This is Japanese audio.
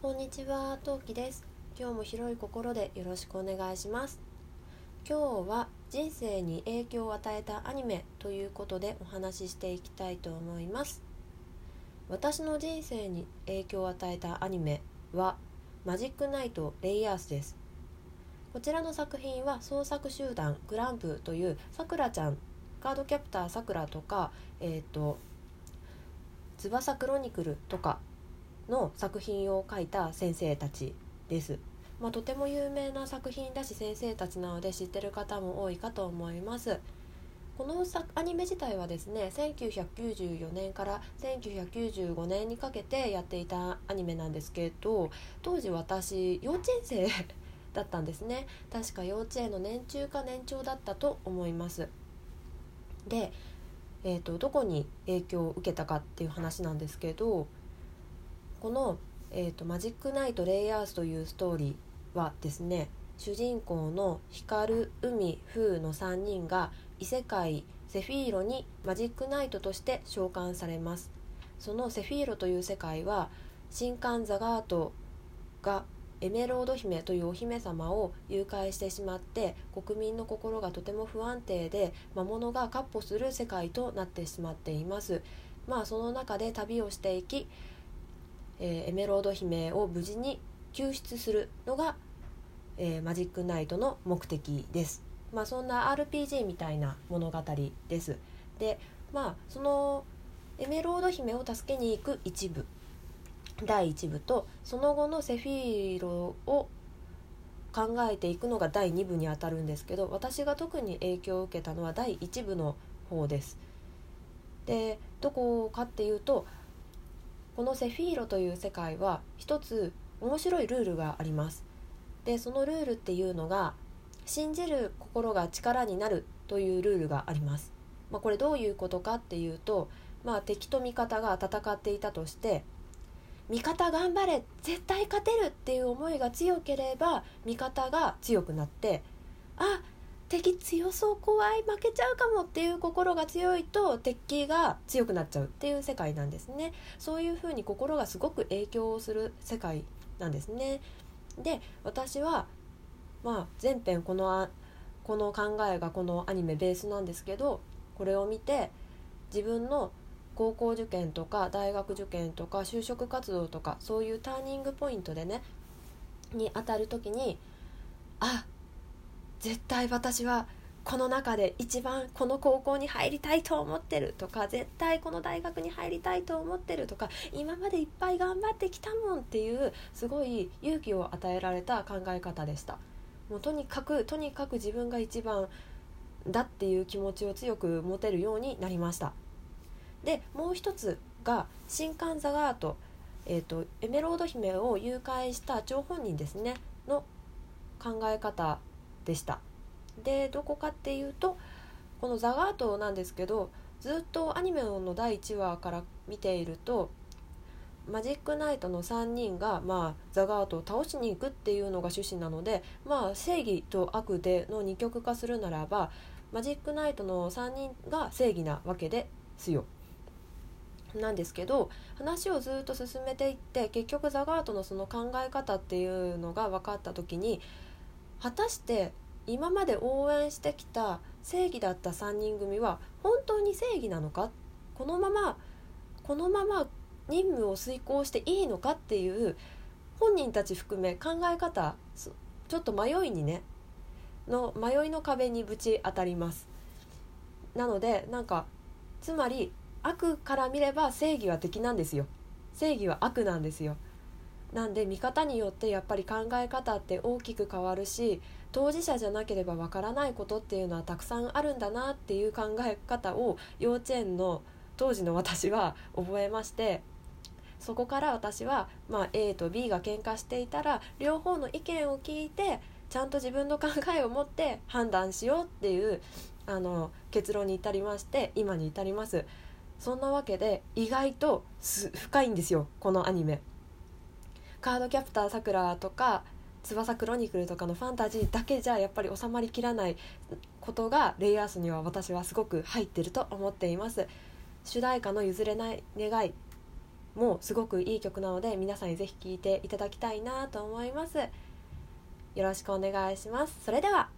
こんにちは、トウキです。今日も広い心でよろしくお願いします。今日は人生に影響を与えたアニメということでお話ししていきたいと思います。私の人生に影響を与えたアニメはマジックナイトレイヤースです。こちらの作品は創作集団グランプというさくらちゃんカードキャプターさくらとかえっ、と翼クロニクルとかの作品を書いた先生たちです。まあ、とても有名な作品だし先生たちなので知ってる方も多いかと思います。このアニメ自体はですね1994年から1995年にかけてやっていたアニメなんですけど当時私幼稚園生だったんですね確か幼稚園の年中か年長だったと思いますで、えーと、とどこに影響を受けたかっていう話なんですけどこの、えーと「マジックナイト・レイヤース」というストーリーはですね主人公の光海風の3人が異世界セフィーロにマジックナイトとして召喚されます。そのセフィーロという世界は神官ザガートがエメロード姫というお姫様を誘拐してしまって国民の心がとても不安定で魔物が闊歩する世界となってしまっています。まあその中で旅をしていきえー、エメロード姫を無事に救出するのが、えー、マジックナイトの目的です。まあ、そんな RPG みたいな物語です。でまあそのエメロード姫を助けに行く一部第1部とその後のセフィーロを考えていくのが第2部にあたるんですけど私が特に影響を受けたのは第1部の方です。でどこかっていうとこのセフィーロという世界は一つ面白いルールがあります。でそのルールっていうのが信じる心が力になるというルールがあります、まあ、これどういうことかっていうと、まあ、敵と味方が戦っていたとして味方頑張れ絶対勝てるっていう思いが強ければ味方が強くなってあ敵強そう怖い負けちゃうかもっていう心が強いと敵が強くなっちゃうっていう世界なんですね。そういうふうに心がすごく影響をする世界なんですね。で私はまあ全編このこの考えがこのアニメベースなんですけどこれを見て自分の高校受験とか大学受験とか就職活動とかそういうターニングポイントでねに当たる時にあっ絶対私はこの中で一番この高校に入りたいと思ってるとか絶対この大学に入りたいと思ってるとか今までいっぱい頑張ってきたもんっていうすごい勇気を与えられた考え方でした。もうとにかくとにかく自分が一番だっていう気持ちを強く持てるようになりました。でもう一つが新刊ザガート,、えーと、とエメロード姫を誘拐した張本人ですねの考え方でしたでどこかっていうとこの「ザガート」なんですけどずっとアニメの第1話から見ているとマジックナイトの3人が、まあ、ザガートを倒しに行くっていうのが趣旨なので、まあ、正義と悪での二極化するならばマジックナイトの3人が正義なわけですよ。なんですけど話をずっと進めていって結局ザガートのその考え方っていうのが分かった時に果たして今まで応援してきた正義だった3人組は本当に正義なのか？このままこのまま任務を遂行していいのか？っていう本人たち含め考え方ちょっと迷いにねの迷いの壁にぶち当たります。なのでなんかつまり悪から見れば正義は敵なんですよ。正義は悪なんですよ。なんで見方によってやっぱり考え方って大きく変わるし当事者じゃなければわからないことっていうのはたくさんあるんだなっていう考え方を幼稚園の当時の私は覚えましてそこから私は、まあ、A と B が喧嘩していたら両方の意見を聞いてちゃんと自分の考えを持って判断しようっていうあの結論に至りまして今に至りますそんなわけで意外と深いんですよこのアニメ。カードキャプターさくらとか翼クロニクルとかのファンタジーだけじゃやっぱり収まりきらないことがレイアースには私はすごく入ってると思っています。主題歌の譲れない願いもすごくいい曲なので皆さんにぜひ聴いていただきたいなと思います。よろしくお願いします。それでは。